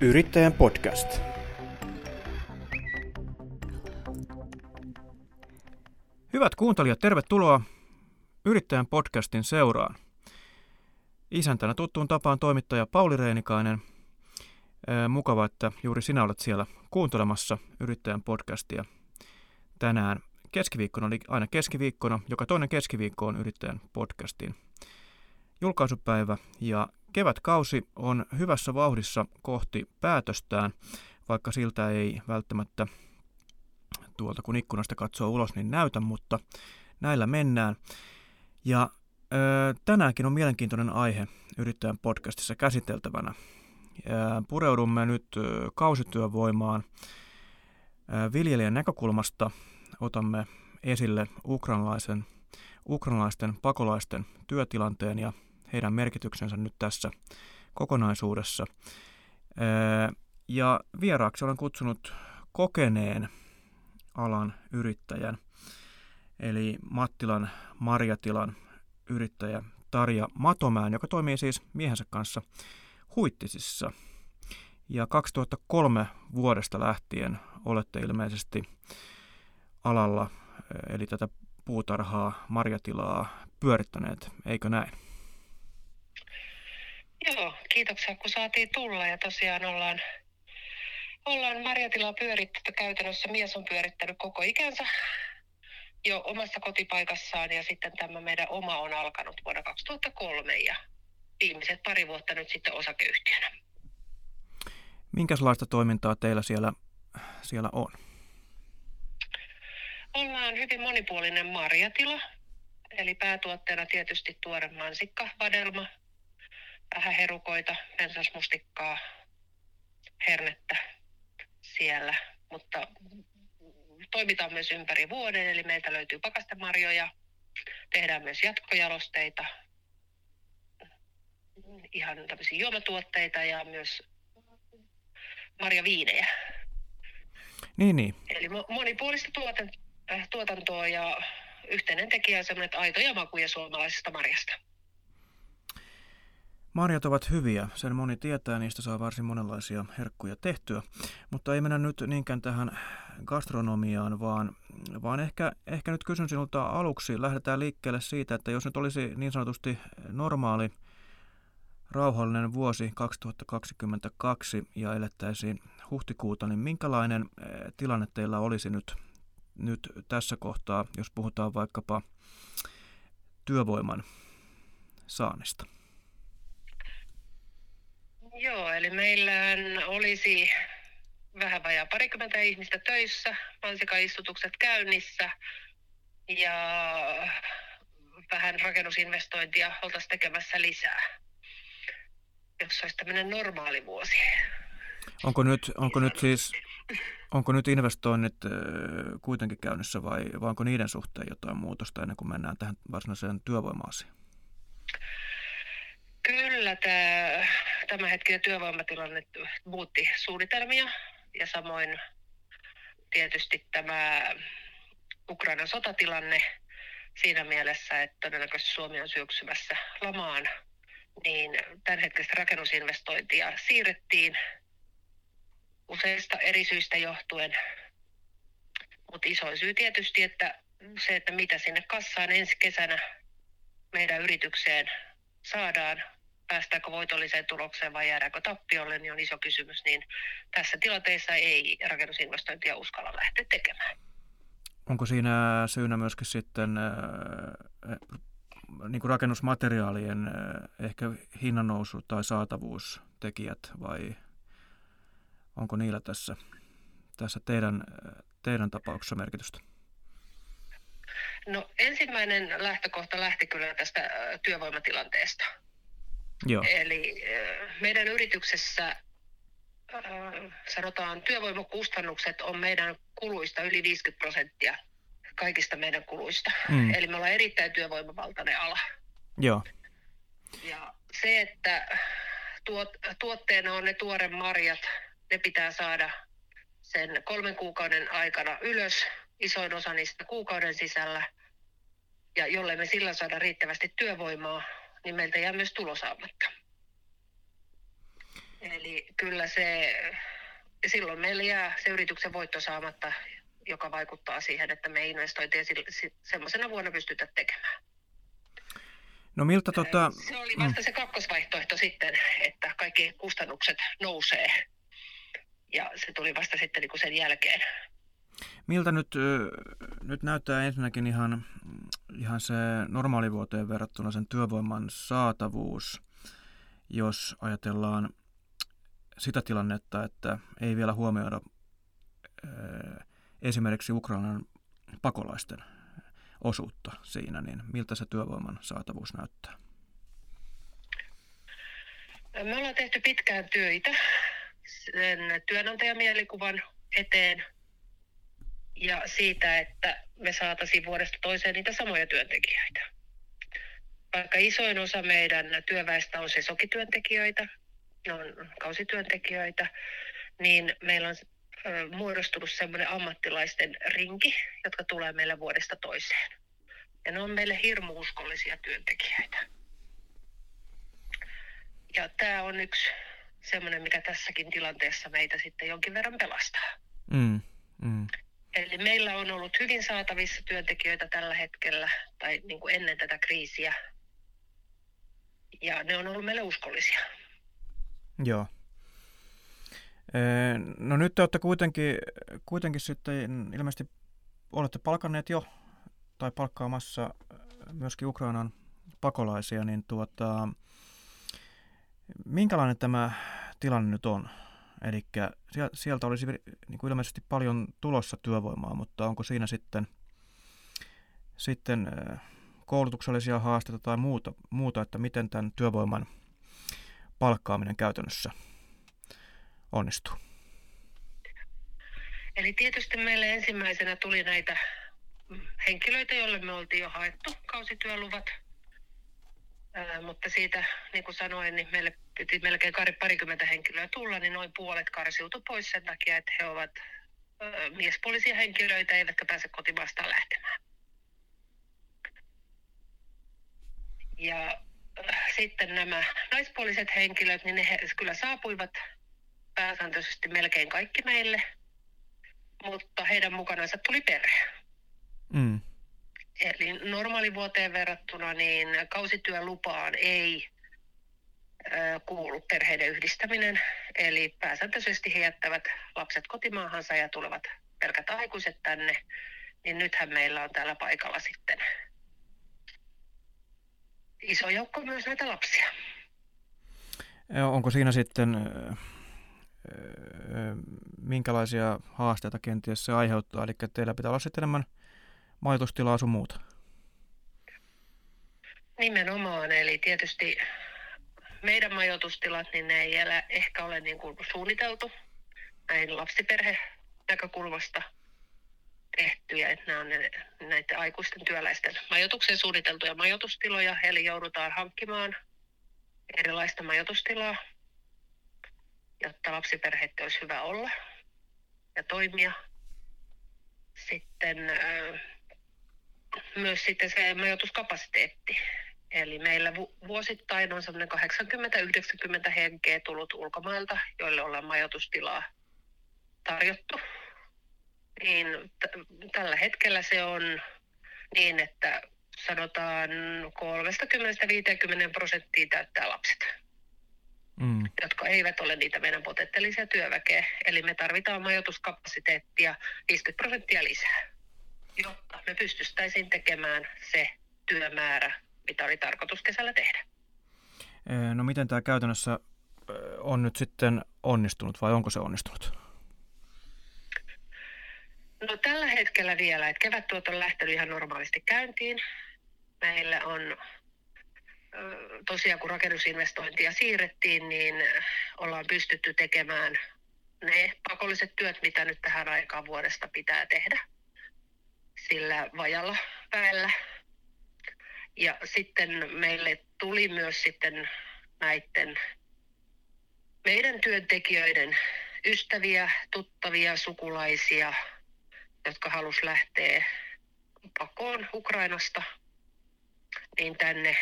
Yrittäjän podcast. Hyvät kuuntelijat, tervetuloa Yrittäjän podcastin seuraan. Isäntänä tuttuun tapaan toimittaja Pauli Reenikainen. Mukava, että juuri sinä olet siellä kuuntelemassa Yrittäjän podcastia tänään. Keskiviikkona, eli aina keskiviikkona, joka toinen keskiviikko on Yrittäjän podcastin julkaisupäivä ja kevätkausi on hyvässä vauhdissa kohti päätöstään, vaikka siltä ei välttämättä tuolta kun ikkunasta katsoo ulos, niin näytä, mutta näillä mennään. Ja ö, tänäänkin on mielenkiintoinen aihe yrittäjän podcastissa käsiteltävänä. Ja pureudumme nyt ö, kausityövoimaan. Ö, viljelijän näkökulmasta otamme esille ukrainalaisen, ukrainalaisten pakolaisten työtilanteen ja heidän merkityksensä nyt tässä kokonaisuudessa. Ja vieraaksi olen kutsunut kokeneen alan yrittäjän, eli Mattilan Marjatilan yrittäjä Tarja Matomään, joka toimii siis miehensä kanssa Huittisissa. Ja 2003 vuodesta lähtien olette ilmeisesti alalla, eli tätä puutarhaa, marjatilaa pyörittäneet, eikö näin? Joo, kiitoksia kun saatiin tulla ja tosiaan ollaan, ollaan marjatilaa pyörittänyt käytännössä. Mies on pyörittänyt koko ikänsä jo omassa kotipaikassaan ja sitten tämä meidän oma on alkanut vuonna 2003 ja viimeiset pari vuotta nyt sitten osakeyhtiönä. Minkälaista toimintaa teillä siellä, siellä on? Ollaan hyvin monipuolinen marjatila, eli päätuotteena tietysti tuore mansikka, vadelma, vähän herukoita, pensasmustikkaa, hernettä siellä, mutta toimitaan myös ympäri vuoden, eli meiltä löytyy pakastemarjoja, tehdään myös jatkojalosteita, ihan tämmöisiä juomatuotteita ja myös marjaviinejä. Niin, niin. Eli monipuolista tuotantoa ja yhteinen tekijä on semmoinen, että aito ja makuja suomalaisesta marjasta. Marjat ovat hyviä, sen moni tietää, niistä saa varsin monenlaisia herkkuja tehtyä, mutta ei mennä nyt niinkään tähän gastronomiaan, vaan, vaan ehkä, ehkä nyt kysyn sinulta aluksi, lähdetään liikkeelle siitä, että jos nyt olisi niin sanotusti normaali rauhallinen vuosi 2022 ja elettäisiin huhtikuuta, niin minkälainen eh, tilanne teillä olisi nyt, nyt tässä kohtaa, jos puhutaan vaikkapa työvoiman saannista? Joo, eli meillä olisi vähän vajaa parikymmentä ihmistä töissä, mansikaistutukset käynnissä ja vähän rakennusinvestointia oltaisiin tekemässä lisää, jos olisi tämmöinen normaali vuosi. Onko nyt, onko nyt siis onko nyt investoinnit kuitenkin käynnissä vai, vai onko niiden suhteen jotain muutosta ennen kuin mennään tähän varsinaiseen työvoima-asiaan? Kyllä tämä tämänhetkinen työvoimatilanne muutti suunnitelmia ja samoin tietysti tämä Ukrainan sotatilanne siinä mielessä, että todennäköisesti Suomi on syöksymässä lamaan, niin tämänhetkistä rakennusinvestointia siirrettiin useista eri syistä johtuen. Mutta iso syy tietysti, että se, että mitä sinne kassaan ensi kesänä meidän yritykseen saadaan, päästäänkö voitolliseen tulokseen vai jäädäänkö tappiolle, niin on iso kysymys, niin tässä tilanteessa ei rakennusinvestointia uskalla lähteä tekemään. Onko siinä syynä myöskin sitten äh, niin kuin rakennusmateriaalien äh, ehkä hinnannousu tai saatavuustekijät vai onko niillä tässä, tässä teidän, teidän tapauksessa merkitystä? No ensimmäinen lähtökohta lähti kyllä tästä työvoimatilanteesta. Joo. Eli meidän yrityksessä sanotaan työvoimakustannukset on meidän kuluista yli 50 prosenttia kaikista meidän kuluista. Mm. Eli me ollaan erittäin työvoimavaltainen ala. Joo. Ja se, että tuot, tuotteena on ne tuore marjat, ne pitää saada sen kolmen kuukauden aikana ylös, isoin osa niistä kuukauden sisällä. Ja jollei me sillä saada riittävästi työvoimaa, niin meiltä jää myös tulosaamatta. Eli kyllä se, silloin meillä jää se yrityksen voitto saamatta, joka vaikuttaa siihen, että me investointeja semmoisena vuonna pystytä tekemään. No miltä tota... Se oli vasta mm. se kakkosvaihtoehto sitten, että kaikki kustannukset nousee. Ja se tuli vasta sitten niin kuin sen jälkeen. Miltä nyt, nyt näyttää ensinnäkin ihan, ihan se normaalivuoteen verrattuna sen työvoiman saatavuus, jos ajatellaan sitä tilannetta, että ei vielä huomioida esimerkiksi Ukrainan pakolaisten osuutta siinä, niin miltä se työvoiman saatavuus näyttää? Me ollaan tehty pitkään töitä sen työnantajamielikuvan eteen ja siitä, että me saataisiin vuodesta toiseen niitä samoja työntekijöitä. Vaikka isoin osa meidän työväestä on sesokityöntekijöitä, ne on kausityöntekijöitä, niin meillä on muodostunut semmoinen ammattilaisten rinki, jotka tulee meille vuodesta toiseen. Ja ne on meille hirmu uskollisia työntekijöitä. Ja tämä on yksi semmoinen, mikä tässäkin tilanteessa meitä sitten jonkin verran pelastaa. Mm, mm. Eli meillä on ollut hyvin saatavissa työntekijöitä tällä hetkellä, tai niin kuin ennen tätä kriisiä. Ja ne on ollut meille uskollisia. Joo. No nyt te olette kuitenkin, kuitenkin sitten ilmeisesti olette palkanneet jo tai palkkaamassa myöskin Ukrainan pakolaisia, niin tuota, minkälainen tämä tilanne nyt on? Eli sieltä olisi niin kuin ilmeisesti paljon tulossa työvoimaa, mutta onko siinä sitten, sitten koulutuksellisia haasteita tai muuta, muuta, että miten tämän työvoiman palkkaaminen käytännössä onnistuu? Eli tietysti meille ensimmäisenä tuli näitä henkilöitä, joille me oltiin jo haettu kausityöluvat. Ää, mutta siitä, niin kuin sanoin, niin meille piti melkein parikymmentä henkilöä tulla, niin noin puolet karsiutui pois sen takia, että he ovat miespuolisia henkilöitä, eivätkä pääse kotimaastaan lähtemään. Ja sitten nämä naispuoliset henkilöt, niin ne he kyllä saapuivat pääsääntöisesti melkein kaikki meille, mutta heidän mukanansa tuli perhe. Mm. Eli normaalivuoteen verrattuna niin kausityölupaan ei kuulu perheiden yhdistäminen, eli pääsääntöisesti he jättävät lapset kotimaahansa ja tulevat pelkät aikuiset tänne, niin nythän meillä on täällä paikalla sitten iso joukko myös näitä lapsia. Onko siinä sitten minkälaisia haasteita kenties se aiheuttaa? Eli teillä pitää olla sitten enemmän majoitustilaa sun muuta. Nimenomaan, eli tietysti meidän majoitustilat, niin ne ei elä, ehkä ole niin kuin suunniteltu näin lapsiperhe näkökulmasta tehtyjä, että nämä on ne, näiden aikuisten työläisten majoituksen suunniteltuja majoitustiloja, eli joudutaan hankkimaan erilaista majoitustilaa jotta lapsiperheiden olisi hyvä olla ja toimia. Sitten myös sitten se majoituskapasiteetti. Eli meillä vuosittain on semmoinen 80-90 henkeä tullut ulkomailta, joille ollaan majoitustilaa tarjottu. Niin t- tällä hetkellä se on niin, että sanotaan 30-50 prosenttia täyttää lapset mm. jotka eivät ole niitä meidän potentiaalisia työväkeä. Eli me tarvitaan majoituskapasiteettia 50 prosenttia lisää, jotta me pystyttäisiin tekemään se työmäärä, mitä oli tarkoitus kesällä tehdä. No miten tämä käytännössä on nyt sitten onnistunut vai onko se onnistunut? No tällä hetkellä vielä, että kevättuot on lähtenyt ihan normaalisti käyntiin. Meillä on tosiaan kun rakennusinvestointia siirrettiin, niin ollaan pystytty tekemään ne pakolliset työt, mitä nyt tähän aikaan vuodesta pitää tehdä sillä vajalla päällä. Ja sitten meille tuli myös sitten näiden meidän työntekijöiden ystäviä, tuttavia, sukulaisia, jotka halus lähteä pakoon Ukrainasta, niin tänne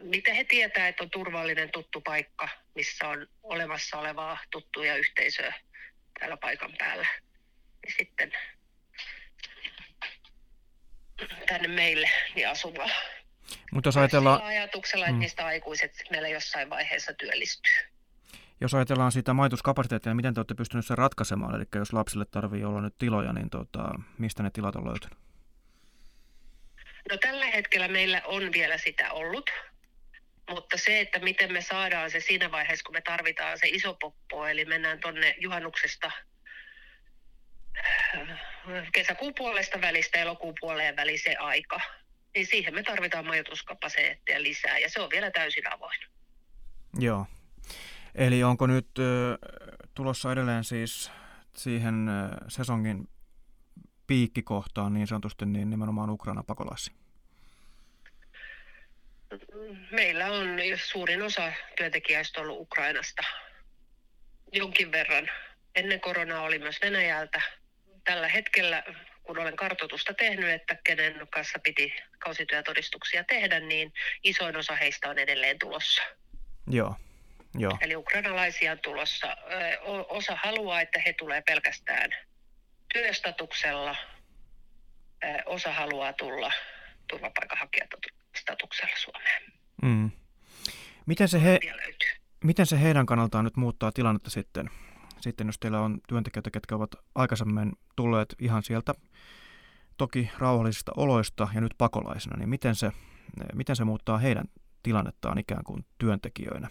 mitä he tietää, että on turvallinen tuttu paikka, missä on olemassa olevaa tuttuja yhteisöä täällä paikan päällä. Ja sitten tänne meille niin asumaan. Mutta jos ajatellaan... Sillä ajatuksella, että mm. niistä aikuiset meillä jossain vaiheessa työllistyy. Jos ajatellaan sitä majoituskapasiteettia, niin miten te olette pystyneet sen ratkaisemaan? Eli jos lapsille tarvii olla nyt tiloja, niin tota, mistä ne tilat on löytynyt? No tällä hetkellä meillä on vielä sitä ollut, mutta se, että miten me saadaan se siinä vaiheessa, kun me tarvitaan se iso poppo, eli mennään tuonne juhannuksesta kesäkuun puolesta välistä elokuun puoleen väliseen aika, niin siihen me tarvitaan majoituskapasiteettia lisää ja se on vielä täysin avoin. Joo. Eli onko nyt ö, tulossa edelleen siis siihen ö, sesongin piikkikohtaan niin sanotusti niin nimenomaan Ukraina pakolaisia? Meillä on suurin osa työntekijäistä ollut Ukrainasta jonkin verran. Ennen koronaa oli myös Venäjältä. Tällä hetkellä, kun olen kartoitusta tehnyt, että kenen kanssa piti kausityötodistuksia tehdä, niin isoin osa heistä on edelleen tulossa. Joo. Joo. Eli ukrainalaisia on tulossa. Osa haluaa, että he tulee pelkästään työstatuksella. Osa haluaa tulla turvapaikanhakijastatuksella Suomeen. Mm. Miten, se he, miten se heidän kannaltaan nyt muuttaa tilannetta sitten, sitten jos teillä on työntekijöitä, ketkä ovat aikaisemmin tulleet ihan sieltä toki rauhallisista oloista ja nyt pakolaisina, niin miten se, miten se muuttaa heidän tilannettaan ikään kuin työntekijöinä?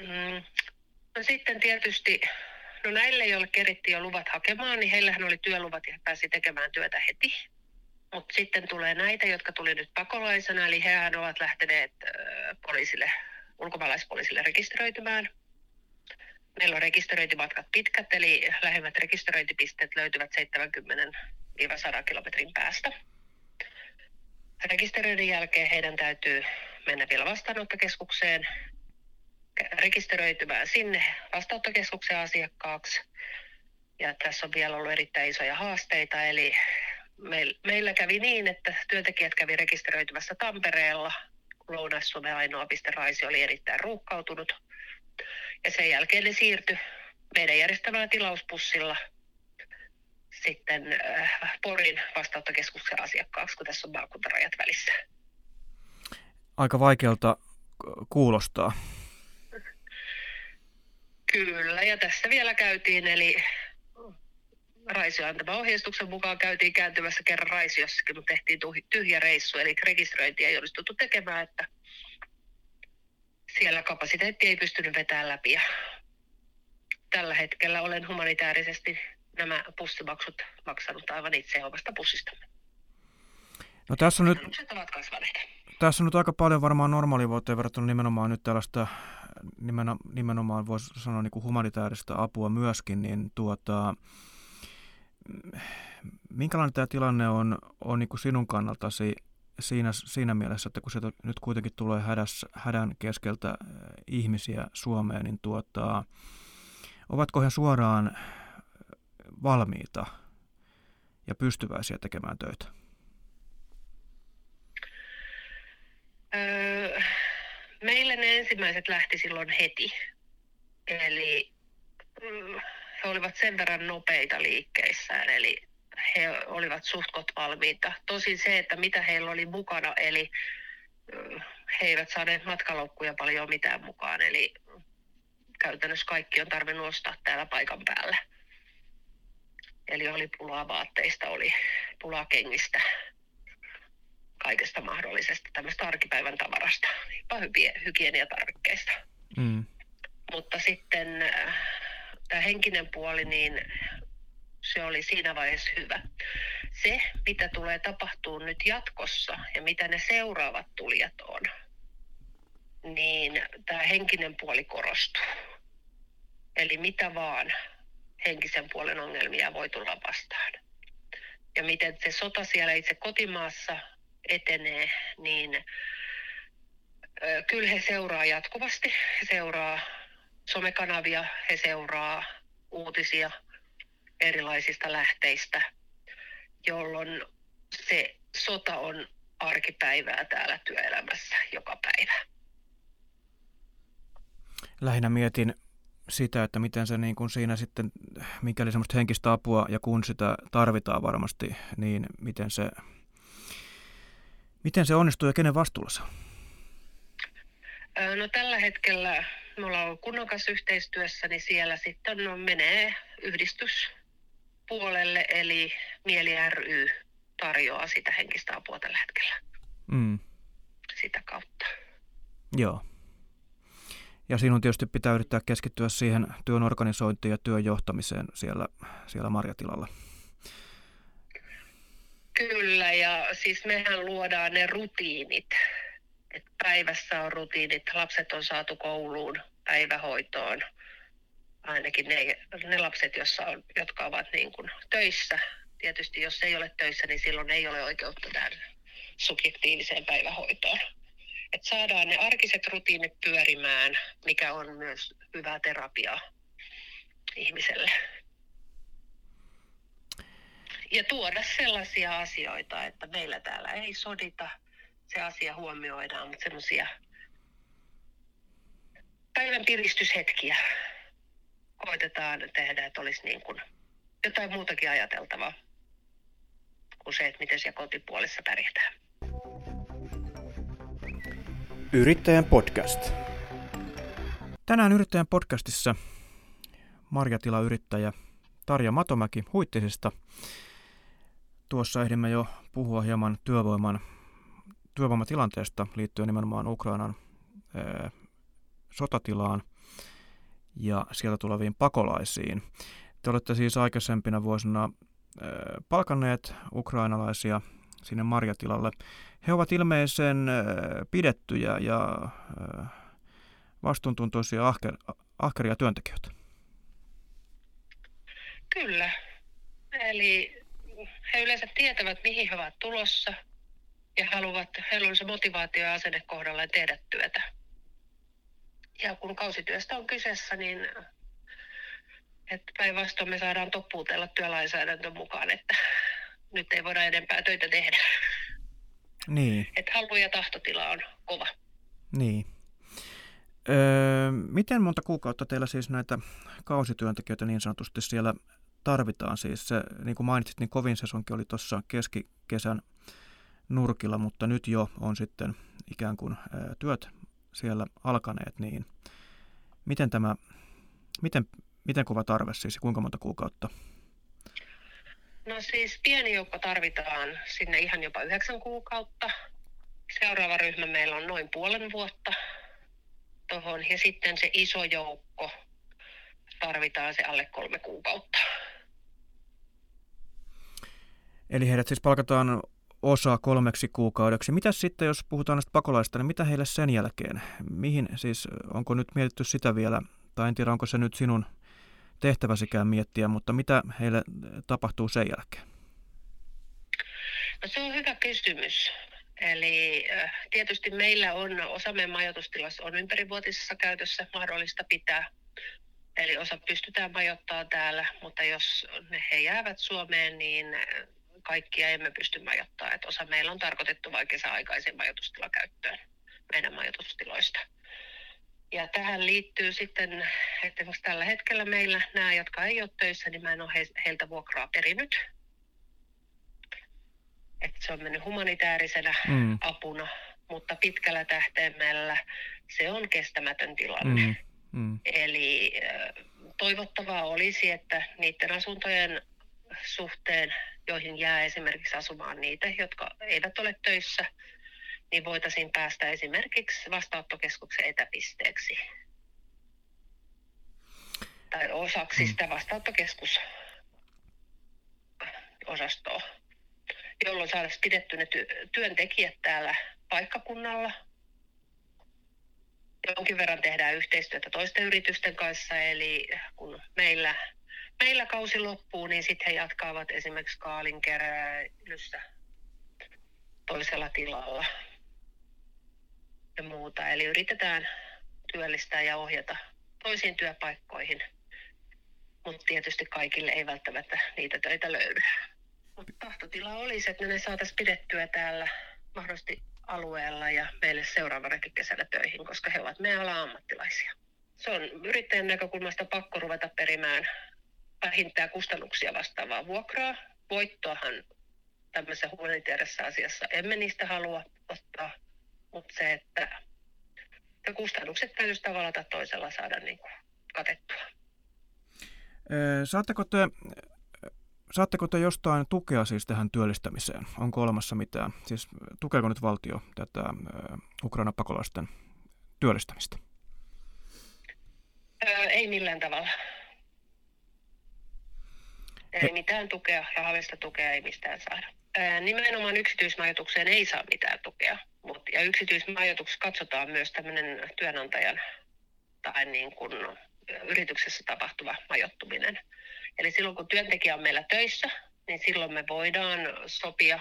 Mm. No sitten tietysti, no näille, joille kerittiin jo luvat hakemaan, niin heillähän oli työluvat ja pääsi tekemään työtä heti. Mutta sitten tulee näitä, jotka tuli nyt pakolaisena, eli hehän ovat lähteneet poliisille, ulkomaalaispoliisille rekisteröitymään. Meillä on rekisteröintimatkat pitkät, eli lähimmät rekisteröintipisteet löytyvät 70-100 kilometrin päästä. Rekisteröinnin jälkeen heidän täytyy mennä vielä vastaanottokeskukseen, rekisteröitymään sinne vastaanottokeskuksen asiakkaaksi. Ja tässä on vielä ollut erittäin isoja haasteita, eli meillä kävi niin, että työntekijät kävi rekisteröitymässä Tampereella, kun Lounais-Suomen ainoa piste Raisi oli erittäin ruuhkautunut. Ja sen jälkeen ne siirtyi meidän järjestämällä tilauspussilla sitten äh, Porin vastaanottokeskuksen asiakkaaksi, kun tässä on maakuntarajat välissä. Aika vaikealta kuulostaa. Kyllä, ja tässä vielä käytiin, eli Raisio antama ohjeistuksen mukaan käytiin kääntymässä kerran Raisiossakin, mutta tehtiin tyhjä reissu, eli rekisteröinti ei onnistuttu tekemään, että siellä kapasiteetti ei pystynyt vetämään läpi. Ja tällä hetkellä olen humanitaarisesti nämä pussimaksut maksanut aivan itse omasta pussistamme. No tässä on nyt, ovat kasvaneet. Tässä on nyt aika paljon varmaan normaalivuoteen verrattuna nimenomaan nyt tällaista nimenomaan voisi sanoa niin kuin humanitaarista apua myöskin, niin tuota, minkälainen tämä tilanne on, on niin kuin sinun kannaltasi siinä, siinä mielessä, että kun sieltä nyt kuitenkin tulee hädäs, hädän keskeltä äh, ihmisiä Suomeen, niin tuota, ovatko he suoraan valmiita ja pystyväisiä tekemään töitä? Öö, meille ne ensimmäiset lähti silloin heti. Eli mm, he olivat sen verran nopeita liikkeissään, eli he olivat suhtkot valmiita. Tosin se, että mitä heillä oli mukana, eli he eivät saaneet matkalaukkuja paljon mitään mukaan, eli käytännössä kaikki on tarvinnut ostaa täällä paikan päällä. Eli oli pulaa vaatteista, oli pulaa kengistä, kaikesta mahdollisesta tämmöistä arkipäivän tavarasta, hygieniatarvikkeista. Mm. Mutta sitten tämä henkinen puoli, niin se oli siinä vaiheessa hyvä. Se, mitä tulee tapahtuu nyt jatkossa ja mitä ne seuraavat tulijat on, niin tämä henkinen puoli korostuu. Eli mitä vaan henkisen puolen ongelmia voi tulla vastaan. Ja miten se sota siellä itse kotimaassa etenee, niin kyllä he seuraa jatkuvasti. He seuraa somekanavia, he seuraa uutisia erilaisista lähteistä, jolloin se sota on arkipäivää täällä työelämässä joka päivä. lähinnä mietin sitä, että miten se niin kuin siinä sitten, mikäli semmoista henkistä apua ja kun sitä tarvitaan varmasti, niin miten se, miten se onnistuu ja kenen vastuulla se on? No tällä hetkellä me ollaan ollut kanssa yhteistyössä, niin siellä sitten no, menee yhdistyspuolelle, eli Mieli ry tarjoaa sitä henkistä apua tällä hetkellä. Mm. Sitä kautta. Joo. Ja sinun tietysti pitää yrittää keskittyä siihen työn organisointiin ja työn johtamiseen siellä, siellä marjatilalla. Kyllä, ja siis mehän luodaan ne rutiinit. Et päivässä on rutiinit, lapset on saatu kouluun, päivähoitoon. Ainakin ne, ne lapset, jossa on, jotka ovat niin kuin töissä. Tietysti jos ei ole töissä, niin silloin ei ole oikeutta tähän subjektiiviseen päivähoitoon että saadaan ne arkiset rutiinit pyörimään, mikä on myös hyvä terapia ihmiselle. Ja tuoda sellaisia asioita, että meillä täällä ei sodita, se asia huomioidaan, mutta semmoisia päivän piristyshetkiä koitetaan tehdä, että olisi niin kuin jotain muutakin ajateltavaa kuin se, että miten siellä kotipuolessa pärjätään. Yrittäjän podcast. Tänään Yrittäjän podcastissa marjatilayrittäjä Tarja Matomäki Huittisesta. Tuossa ehdimme jo puhua hieman työvoiman, työvoimatilanteesta liittyen nimenomaan Ukrainan ää, sotatilaan ja sieltä tuleviin pakolaisiin. Te olette siis aikaisempina vuosina ää, palkanneet ukrainalaisia sinne marjatilalle. He ovat ilmeisen äh, pidettyjä ja äh, vastuuntuntoisia ahker, ahkeria työntekijöitä. Kyllä. Eli he yleensä tietävät, mihin he ovat tulossa ja haluavat, heillä on se motivaatio ja asenne kohdalleen tehdä työtä. Ja kun kausityöstä on kyseessä, niin että päinvastoin me saadaan toppuutella työlainsäädäntö mukaan, että nyt ei voida enempää töitä tehdä. Niin. Että halu ja tahtotila on kova. Niin. Öö, miten monta kuukautta teillä siis näitä kausityöntekijöitä niin sanotusti siellä tarvitaan? Siis se, niin kuin mainitsit, niin kovin sesonki oli tuossa keskikesän nurkilla, mutta nyt jo on sitten ikään kuin ö, työt siellä alkaneet, niin miten tämä, miten, miten kova tarve siis, kuinka monta kuukautta No siis pieni joukko tarvitaan sinne ihan jopa yhdeksän kuukautta. Seuraava ryhmä meillä on noin puolen vuotta tuohon ja sitten se iso joukko tarvitaan se alle kolme kuukautta. Eli heidät siis palkataan osa kolmeksi kuukaudeksi. Mitä sitten, jos puhutaan näistä pakolaista, niin mitä heille sen jälkeen? Mihin siis, onko nyt mietitty sitä vielä, tai en tiedä, onko se nyt sinun tehtäväsikään miettiä, mutta mitä heille tapahtuu sen jälkeen? No se on hyvä kysymys. Eli tietysti meillä on osa meidän majoitustilassa on ympärivuotisessa käytössä mahdollista pitää. Eli osa pystytään majoittamaan täällä, mutta jos he jäävät Suomeen, niin kaikkia emme pysty majoittamaan. Että osa meillä on tarkoitettu vain kesäaikaisen majoitustilakäyttöön meidän majoitustiloista. Ja tähän liittyy sitten, että esimerkiksi tällä hetkellä meillä nämä, jotka ei ole töissä, niin mä en ole heiltä vuokraa perinyt. Että se on mennyt humanitaarisena mm. apuna, mutta pitkällä tähtäimellä se on kestämätön tilanne. Mm. Mm. Eli toivottavaa olisi, että niiden asuntojen suhteen, joihin jää esimerkiksi asumaan niitä, jotka eivät ole töissä, niin voitaisiin päästä esimerkiksi vastaanottokeskuksen etäpisteeksi tai osaksi mm. sitä vastaanottokeskusosastoa, jolloin saataisiin pidetty ne ty- työntekijät täällä paikkakunnalla. Jonkin verran tehdään yhteistyötä toisten yritysten kanssa, eli kun meillä, meillä kausi loppuu, niin sitten he jatkavat esimerkiksi kaalinkeräilyssä toisella tilalla ja muuta. Eli yritetään työllistää ja ohjata toisiin työpaikkoihin, mutta tietysti kaikille ei välttämättä niitä töitä löydy. Mutta tahtotila olisi, että ne saataisiin pidettyä täällä mahdollisesti alueella ja meille seuraavanakin kesänä töihin, koska he ovat meidän ala ammattilaisia. se on yrittäjän näkökulmasta pakko ruveta perimään vähintään kustannuksia vastaavaa vuokraa. Voittoahan tämmöisessä humanitaarisessa asiassa emme niistä halua ottaa, mutta se, että kustannukset täytyisi tavalla tai toisella saada niin kuin katettua. Saatteko te, saatteko te jostain tukea siis tähän työllistämiseen? Onko olemassa mitään? Siis tukeeko nyt valtio tätä Ukraina pakolaisten työllistämistä? Ei millään tavalla. Ei mitään tukea, rahallista tukea ei mistään saada. Nimenomaan yksityismajoitukseen ei saa mitään tukea. Mut, ja yksityismajoituksessa katsotaan myös tämmöinen työnantajan tai niin kuin yrityksessä tapahtuva majoittuminen. Eli silloin kun työntekijä on meillä töissä, niin silloin me voidaan sopia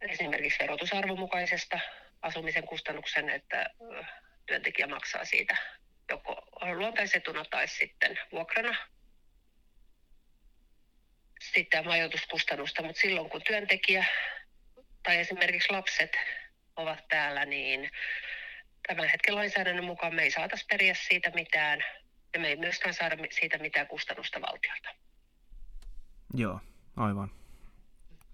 esimerkiksi verotusarvon mukaisesta asumisen kustannuksen, että työntekijä maksaa siitä joko luontaisetuna tai sitten vuokrana sitä majoituskustannusta, mutta silloin kun työntekijä tai esimerkiksi lapset ovat täällä, niin tämän hetken lainsäädännön mukaan me ei saataisi periä siitä mitään ja me ei myöskään saada siitä mitään kustannusta valtiolta. Joo, aivan.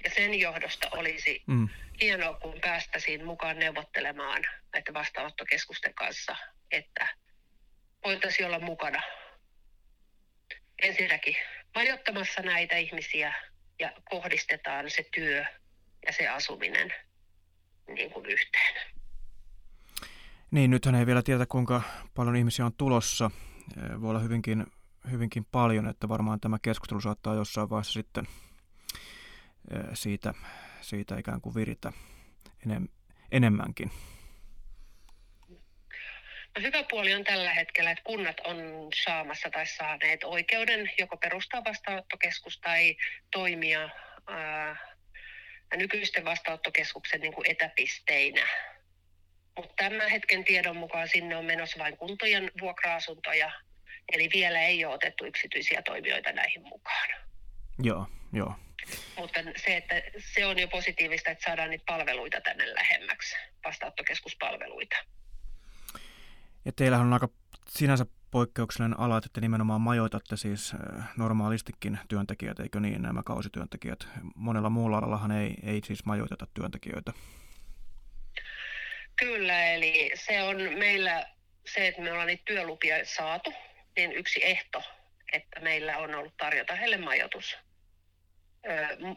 Ja sen johdosta olisi mm. hienoa, kun päästäisiin mukaan neuvottelemaan näiden vastaanottokeskusten kanssa, että voitaisiin olla mukana ensinnäkin majoittamassa näitä ihmisiä ja kohdistetaan se työ ja se asuminen niin kuin yhteen. Niin, nythän ei vielä tiedä, kuinka paljon ihmisiä on tulossa. Voi olla hyvinkin, hyvinkin paljon, että varmaan tämä keskustelu saattaa jossain vaiheessa sitten siitä, siitä ikään kuin viritä enem, enemmänkin. Hyvä puoli on tällä hetkellä, että kunnat on saamassa tai saaneet oikeuden joko perustaa vastaanottokeskus tai toimia ää, nykyisten vastaanottokeskuksen niin kuin etäpisteinä. Mutta tämän hetken tiedon mukaan sinne on menossa vain kuntojen vuokra-asuntoja, eli vielä ei ole otettu yksityisiä toimijoita näihin mukaan. Joo, joo. Mutta se, että se on jo positiivista, että saadaan niitä palveluita tänne lähemmäksi, vastaanottokeskuspalveluita. Ja teillähän on aika sinänsä poikkeuksellinen ala, että nimenomaan majoitatte siis normaalistikin työntekijät, eikö niin, nämä kausityöntekijät. Monella muulla alallahan ei, ei siis majoiteta työntekijöitä. Kyllä, eli se on meillä se, että me ollaan niitä työlupia saatu, niin yksi ehto, että meillä on ollut tarjota heille majoitus.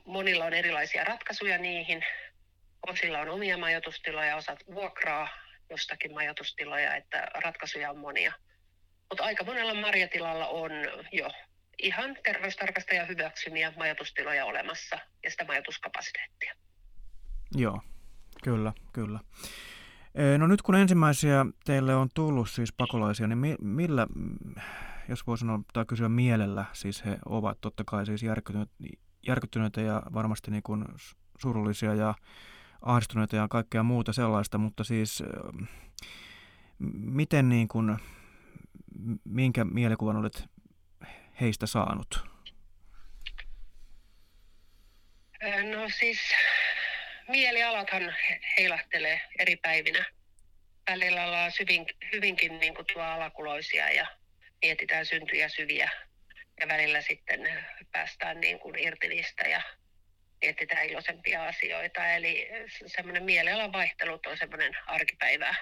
Monilla on erilaisia ratkaisuja niihin. Osilla on omia majoitustiloja, osat vuokraa jostakin majoitustiloja, että ratkaisuja on monia. Mutta aika monella marjatilalla on jo ihan terveystarkastaja hyväksymiä majoitustiloja olemassa ja sitä majoituskapasiteettia. Joo, kyllä, kyllä. No nyt kun ensimmäisiä teille on tullut siis pakolaisia, niin millä, jos voi sanoa tai kysyä mielellä, siis he ovat totta kai siis järkyttyneitä ja varmasti niin kuin surullisia ja ahdistuneita ja kaikkea muuta sellaista, mutta siis miten niin kuin, minkä mielikuvan olet heistä saanut? No siis mielialathan heilahtelee eri päivinä. Välillä ollaan hyvin, hyvinkin niin kuin tuo alakuloisia ja mietitään syntyjä syviä. Ja välillä sitten päästään niin kuin irti niistä ja mietitään iloisempia asioita. Eli semmoinen mielialan vaihtelut on semmoinen arkipäivää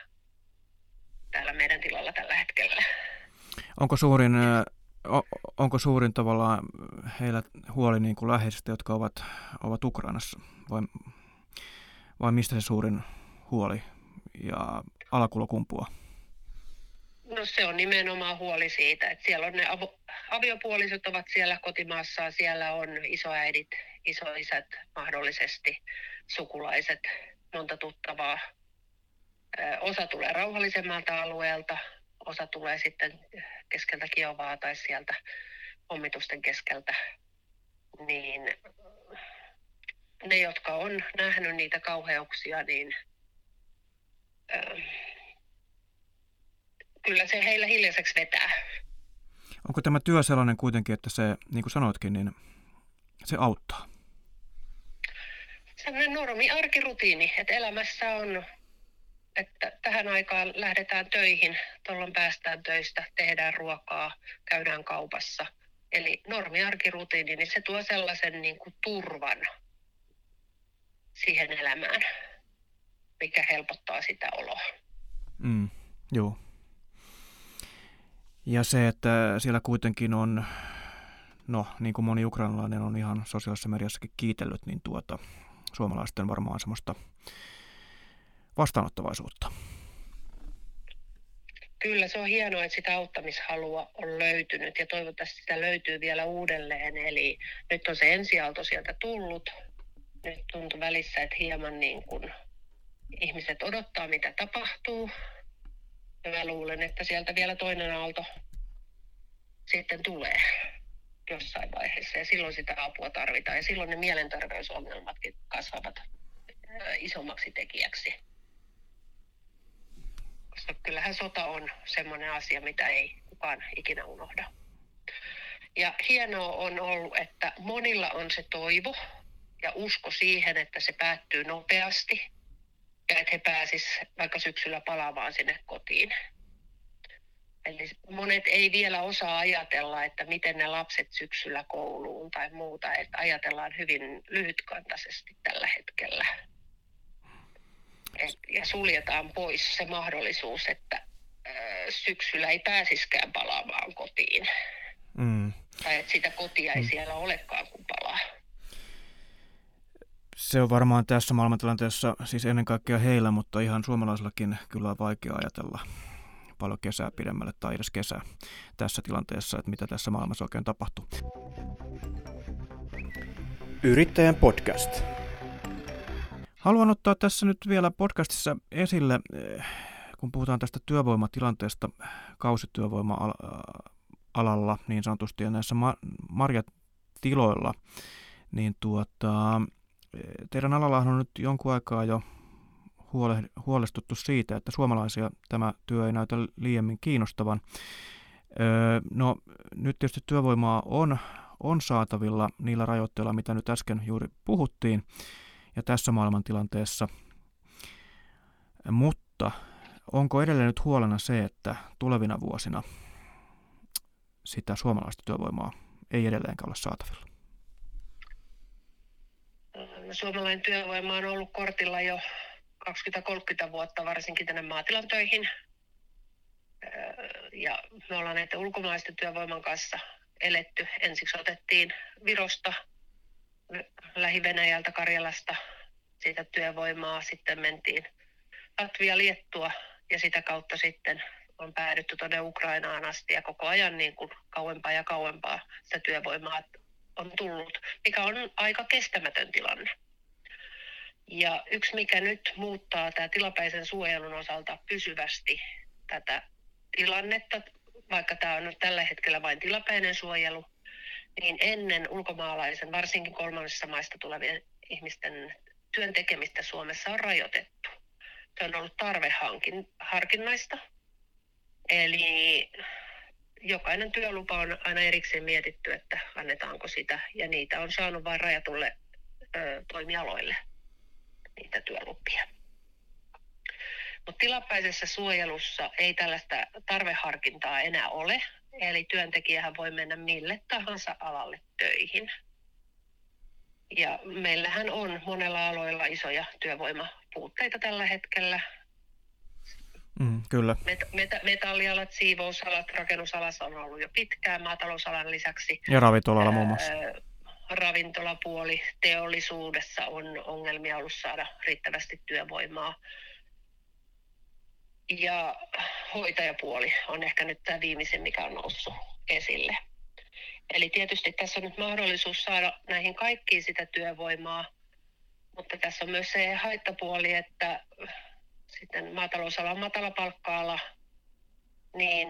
täällä meidän tilalla tällä hetkellä. Onko suurin, onko suurin tavallaan heillä huoli niin kuin läheisistä, jotka ovat, ovat Ukrainassa? Vai, vai mistä se suurin huoli ja alakulo kumpuaa? No se on nimenomaan huoli siitä, että siellä on ne avo, aviopuolisot ovat siellä kotimaassaan, siellä on isoäidit, isoisät, mahdollisesti sukulaiset, monta tuttavaa. Osa tulee rauhallisemmalta alueelta, osa tulee sitten keskeltä Kiovaa tai sieltä ommitusten keskeltä. Niin ne, jotka on nähnyt niitä kauheuksia, niin kyllä se heillä hiljaiseksi vetää. Onko tämä työ sellainen kuitenkin, että se, niin kuin sanoitkin, niin se auttaa? Sellainen normi arkirutiini, että elämässä on että tähän aikaan lähdetään töihin, tuolloin päästään töistä, tehdään ruokaa, käydään kaupassa. Eli normiarkirutiini, niin se tuo sellaisen niin kuin turvan siihen elämään, mikä helpottaa sitä oloa. Mm, joo. Ja se, että siellä kuitenkin on, no niin kuin moni ukrainalainen on ihan sosiaalisessa mediassakin kiitellyt, niin tuota, suomalaisten varmaan semmoista vastaanottavaisuutta. Kyllä, se on hienoa, että sitä auttamishalua on löytynyt ja toivottavasti sitä löytyy vielä uudelleen. Eli nyt on se ensiaalto sieltä tullut. Nyt tuntuu välissä, että hieman niin kuin ihmiset odottaa, mitä tapahtuu. Ja mä luulen, että sieltä vielä toinen aalto sitten tulee jossain vaiheessa ja silloin sitä apua tarvitaan ja silloin ne mielenterveysongelmatkin kasvavat isommaksi tekijäksi. Koska kyllähän sota on semmoinen asia, mitä ei kukaan ikinä unohda. Ja hienoa on ollut, että monilla on se toivo ja usko siihen, että se päättyy nopeasti ja että he pääsisivät vaikka syksyllä palaamaan sinne kotiin. Eli monet ei vielä osaa ajatella, että miten ne lapset syksyllä kouluun tai muuta. Että ajatellaan hyvin lyhytkantaisesti tällä hetkellä. Et, ja suljetaan pois se mahdollisuus, että ö, syksyllä ei pääsiskään palaamaan kotiin. Mm. Tai että sitä kotia ei mm. siellä olekaan, kun palaa. Se on varmaan tässä maailmantilanteessa, siis ennen kaikkea heillä, mutta ihan suomalaisillakin kyllä on vaikea ajatella paljon kesää pidemmälle tai edes kesää tässä tilanteessa, että mitä tässä maailmassa oikein tapahtuu. Yrittäjän podcast. Haluan ottaa tässä nyt vielä podcastissa esille, eh, kun puhutaan tästä työvoimatilanteesta kausityövoima-alalla niin sanotusti ja näissä marjatiloilla, niin tuota, eh, teidän alalla on nyt jonkun aikaa jo huolestuttu siitä, että suomalaisia tämä työ ei näytä liiemmin kiinnostavan. Öö, no nyt tietysti työvoimaa on, on saatavilla niillä rajoitteilla, mitä nyt äsken juuri puhuttiin, ja tässä maailmantilanteessa. Mutta onko edelleen nyt huolena se, että tulevina vuosina sitä suomalaista työvoimaa ei edelleenkään ole saatavilla? Suomalainen työvoima on ollut kortilla jo 20-30 vuotta varsinkin tänne maatilan töihin. Ja me ollaan näiden ulkomaalaisten työvoiman kanssa eletty. Ensiksi otettiin Virosta, Lähi-Venäjältä, Karjalasta siitä työvoimaa. Sitten mentiin Latvia, Liettua ja sitä kautta sitten on päädytty tuonne Ukrainaan asti ja koko ajan niin kuin kauempaa ja kauempaa sitä työvoimaa on tullut, mikä on aika kestämätön tilanne. Ja yksi, mikä nyt muuttaa tämä tilapäisen suojelun osalta pysyvästi tätä tilannetta, vaikka tämä on nyt tällä hetkellä vain tilapäinen suojelu, niin ennen ulkomaalaisen, varsinkin kolmannessa maista tulevien ihmisten työn tekemistä Suomessa on rajoitettu. Se on ollut tarveharkinnaista. Eli jokainen työlupa on aina erikseen mietitty, että annetaanko sitä, ja niitä on saanut vain rajatulle ö, toimialoille niitä työlupia. Mutta tilapäisessä suojelussa ei tällaista tarveharkintaa enää ole, eli työntekijähän voi mennä mille tahansa alalle töihin. Ja meillähän on monella aloilla isoja työvoimapuutteita tällä hetkellä. Mm, kyllä. Met- met- metallialat, siivousalat, rakennusalassa on ollut jo pitkään maatalousalan lisäksi. Ja ravintolalla muun muassa ravintolapuoli, teollisuudessa on ongelmia ollut saada riittävästi työvoimaa. Ja hoitajapuoli on ehkä nyt tämä viimeisin, mikä on noussut esille. Eli tietysti tässä on nyt mahdollisuus saada näihin kaikkiin sitä työvoimaa, mutta tässä on myös se haittapuoli, että sitten maatalousala on matalapalkka-ala, niin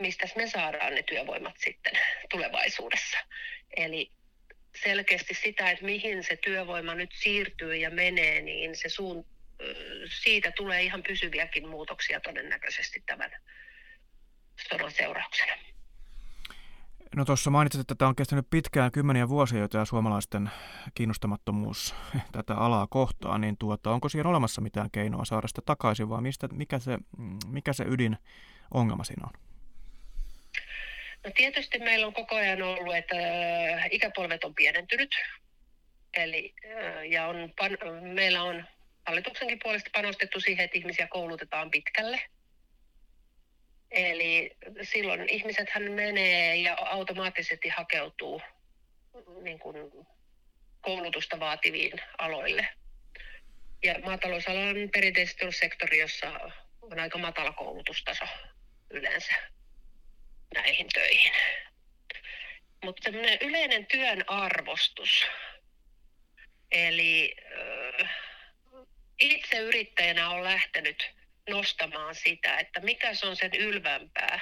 mistä me saadaan ne työvoimat sitten tulevaisuudessa. Eli selkeästi sitä, että mihin se työvoima nyt siirtyy ja menee, niin se suun, siitä tulee ihan pysyviäkin muutoksia todennäköisesti tämän sodan seurauksena. No tuossa mainitsit, että tämä on kestänyt pitkään kymmeniä vuosia jo tämä suomalaisten kiinnostamattomuus tätä alaa kohtaan, niin tuota, onko siihen olemassa mitään keinoa saada sitä takaisin vai mistä, mikä, se, mikä se ydin ongelma siinä on? No tietysti meillä on koko ajan ollut, että äh, ikäpolvet on pienentynyt. Eli, äh, ja on, meillä on hallituksenkin puolesta panostettu siihen, että ihmisiä koulutetaan pitkälle – Eli silloin ihmisethän menee ja automaattisesti hakeutuu niin kuin koulutusta vaativiin aloille. Ja maatalousala on perinteisesti sektori, jossa on aika matala koulutustaso yleensä näihin töihin. Mutta yleinen työn arvostus, eli itse yrittäjänä on lähtenyt nostamaan sitä, että mikä se on sen ylvämpää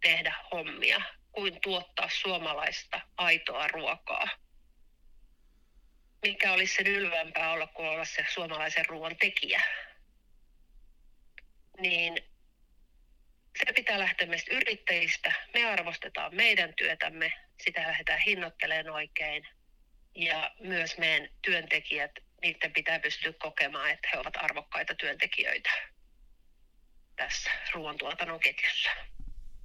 tehdä hommia kuin tuottaa suomalaista aitoa ruokaa. Mikä olisi sen ylvämpää olla kuin olla se suomalaisen ruoan tekijä. Niin se pitää lähteä meistä yrittäjistä. Me arvostetaan meidän työtämme, sitä lähdetään hinnoittelemaan oikein. Ja myös meidän työntekijät, niiden pitää pystyä kokemaan, että he ovat arvokkaita työntekijöitä tässä ruoantuotannon ketjussa.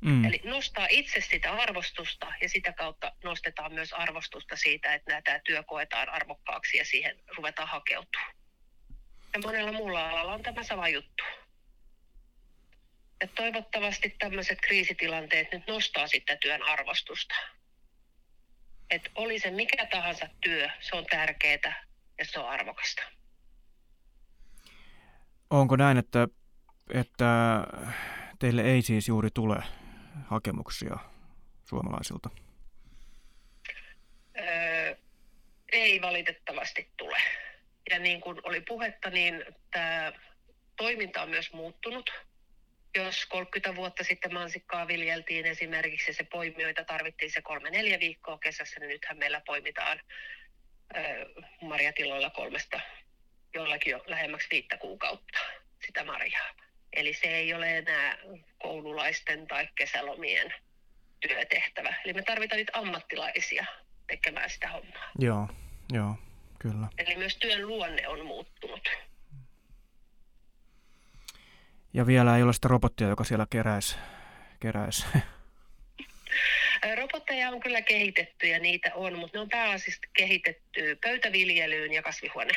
Mm. Eli nostaa itse sitä arvostusta ja sitä kautta nostetaan myös arvostusta siitä, että tämä työ koetaan arvokkaaksi ja siihen ruvetaan hakeutumaan. Ja monella muulla alalla on tämä sama juttu. Ja toivottavasti tämmöiset kriisitilanteet nyt nostaa sitä työn arvostusta. Että oli se mikä tahansa työ, se on tärkeää ja se on arvokasta. Onko näin, että että teille ei siis juuri tule hakemuksia suomalaisilta? Öö, ei valitettavasti tule. Ja niin kuin oli puhetta, niin tämä toiminta on myös muuttunut. Jos 30 vuotta sitten mansikkaa viljeltiin esimerkiksi se poimijoita tarvittiin se kolme neljä viikkoa kesässä, niin nythän meillä poimitaan öö, marjatiloilla kolmesta jollakin jo lähemmäksi viittä kuukautta sitä marjaa. Eli se ei ole enää koululaisten tai kesälomien työtehtävä. Eli me tarvitaan niitä ammattilaisia tekemään sitä hommaa. Joo, joo, kyllä. Eli myös työn luonne on muuttunut. Ja vielä ei ole sitä robottia, joka siellä keräisi. keräisi. Robotteja on kyllä kehitetty ja niitä on, mutta ne on pääasiassa kehitetty pöytäviljelyyn ja kasvihuone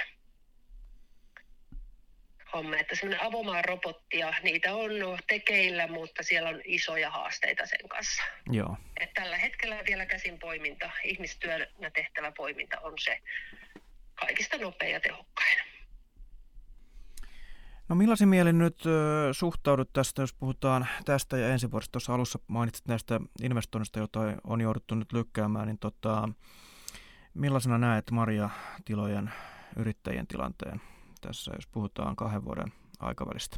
homma, että semmoinen avomaan robottia, niitä on tekeillä, mutta siellä on isoja haasteita sen kanssa. Joo. Et tällä hetkellä vielä käsin poiminta, ihmistyönä tehtävä poiminta on se kaikista nopein ja tehokkain. No millaisin mielin nyt suhtaudut tästä, jos puhutaan tästä ja ensi vuodesta, tuossa alussa mainitsit näistä investoinnista, joita on jouduttu nyt lykkäämään, niin tota, millaisena näet Maria-tilojen yrittäjien tilanteen tässä, jos puhutaan kahden vuoden aikavälistä?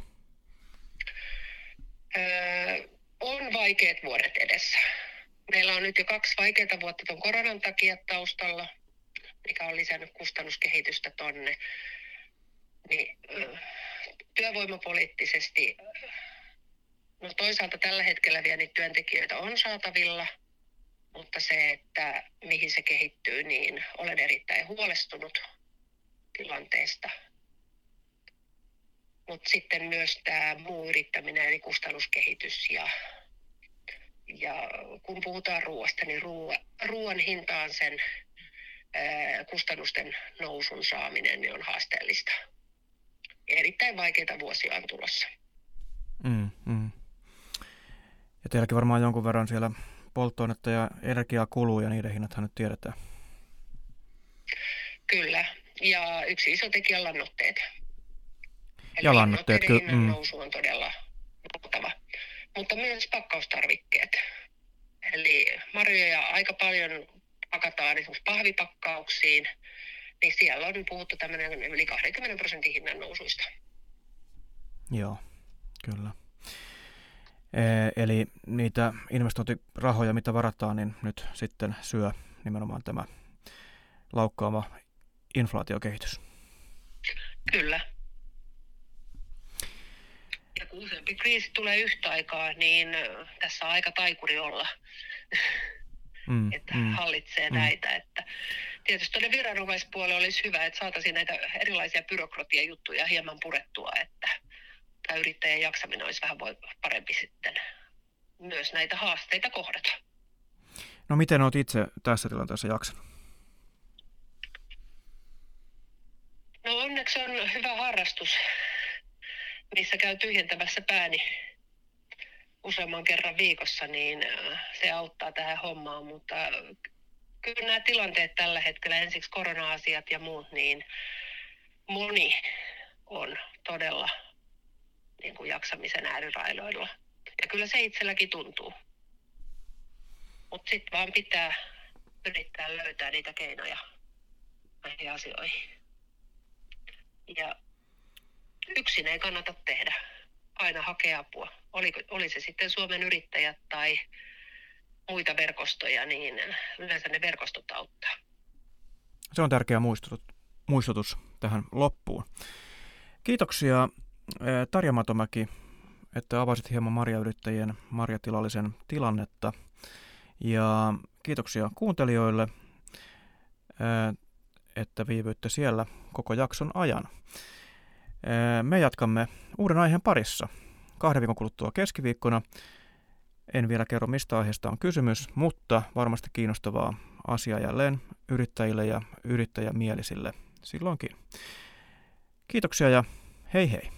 Öö, on vaikeat vuodet edessä. Meillä on nyt jo kaksi vaikeaa vuotta tuon koronan takia taustalla, mikä on lisännyt kustannuskehitystä tonne. Niin, öö, työvoimapoliittisesti, no toisaalta tällä hetkellä vielä niitä työntekijöitä on saatavilla, mutta se, että mihin se kehittyy, niin olen erittäin huolestunut tilanteesta – mutta sitten myös tämä muu yrittäminen eli kustannuskehitys ja, ja kun puhutaan ruoasta, niin ruoan, hintaan sen kustannusten nousun saaminen niin on haasteellista. Erittäin vaikeita vuosia on tulossa. Mm, mm. Ja teilläkin varmaan jonkun verran siellä polttoainetta ja energiaa kuluu ja niiden hinnathan nyt tiedetään. Kyllä, ja yksi iso tekijä on lannoitteet ja lannoitteet. Kyllä. Mm. nousu on todella valtava. Mutta myös pakkaustarvikkeet. Eli marjoja aika paljon pakataan esimerkiksi pahvipakkauksiin, niin siellä on puhuttu tämmöinen yli 20 prosentin hinnan nousuista. Joo, kyllä. E- eli niitä investointirahoja, mitä varataan, niin nyt sitten syö nimenomaan tämä laukkaava inflaatiokehitys. Kyllä, ja kun useampi kriisi tulee yhtä aikaa, niin tässä on aika taikuri olla. mm, että mm, hallitsee mm. näitä. Että tietysti tuonne viranomaispuolelle olisi hyvä, että saataisiin näitä erilaisia byrokratiajuttuja hieman purettua, että tämä yrittäjän jaksaminen olisi vähän parempi sitten myös näitä haasteita kohdata. No miten olet itse tässä tilanteessa jaksanut? No onneksi on hyvä harrastus, missä käy tyhjentämässä pääni useamman kerran viikossa, niin äh, se auttaa tähän hommaan, mutta kyllä nämä tilanteet tällä hetkellä, ensiksi korona-asiat ja muut, niin moni on todella niin kuin jaksamisen äärirailoilla. Ja kyllä se itselläkin tuntuu. Mutta sitten vaan pitää yrittää löytää niitä keinoja näihin asioihin. Ja yksin ei kannata tehdä. Aina hakea apua. Oli, oli se sitten Suomen yrittäjät tai muita verkostoja, niin yleensä ne verkostot auttaa. Se on tärkeä muistutus, tähän loppuun. Kiitoksia Tarja Matomäki, että avasit hieman marjayrittäjien marjatilallisen tilannetta. Ja kiitoksia kuuntelijoille, että viivyitte siellä koko jakson ajan. Me jatkamme uuden aiheen parissa kahden viikon kuluttua keskiviikkona. En vielä kerro, mistä aiheesta on kysymys, mutta varmasti kiinnostavaa asia jälleen yrittäjille ja yrittäjämielisille silloinkin. Kiitoksia ja hei hei!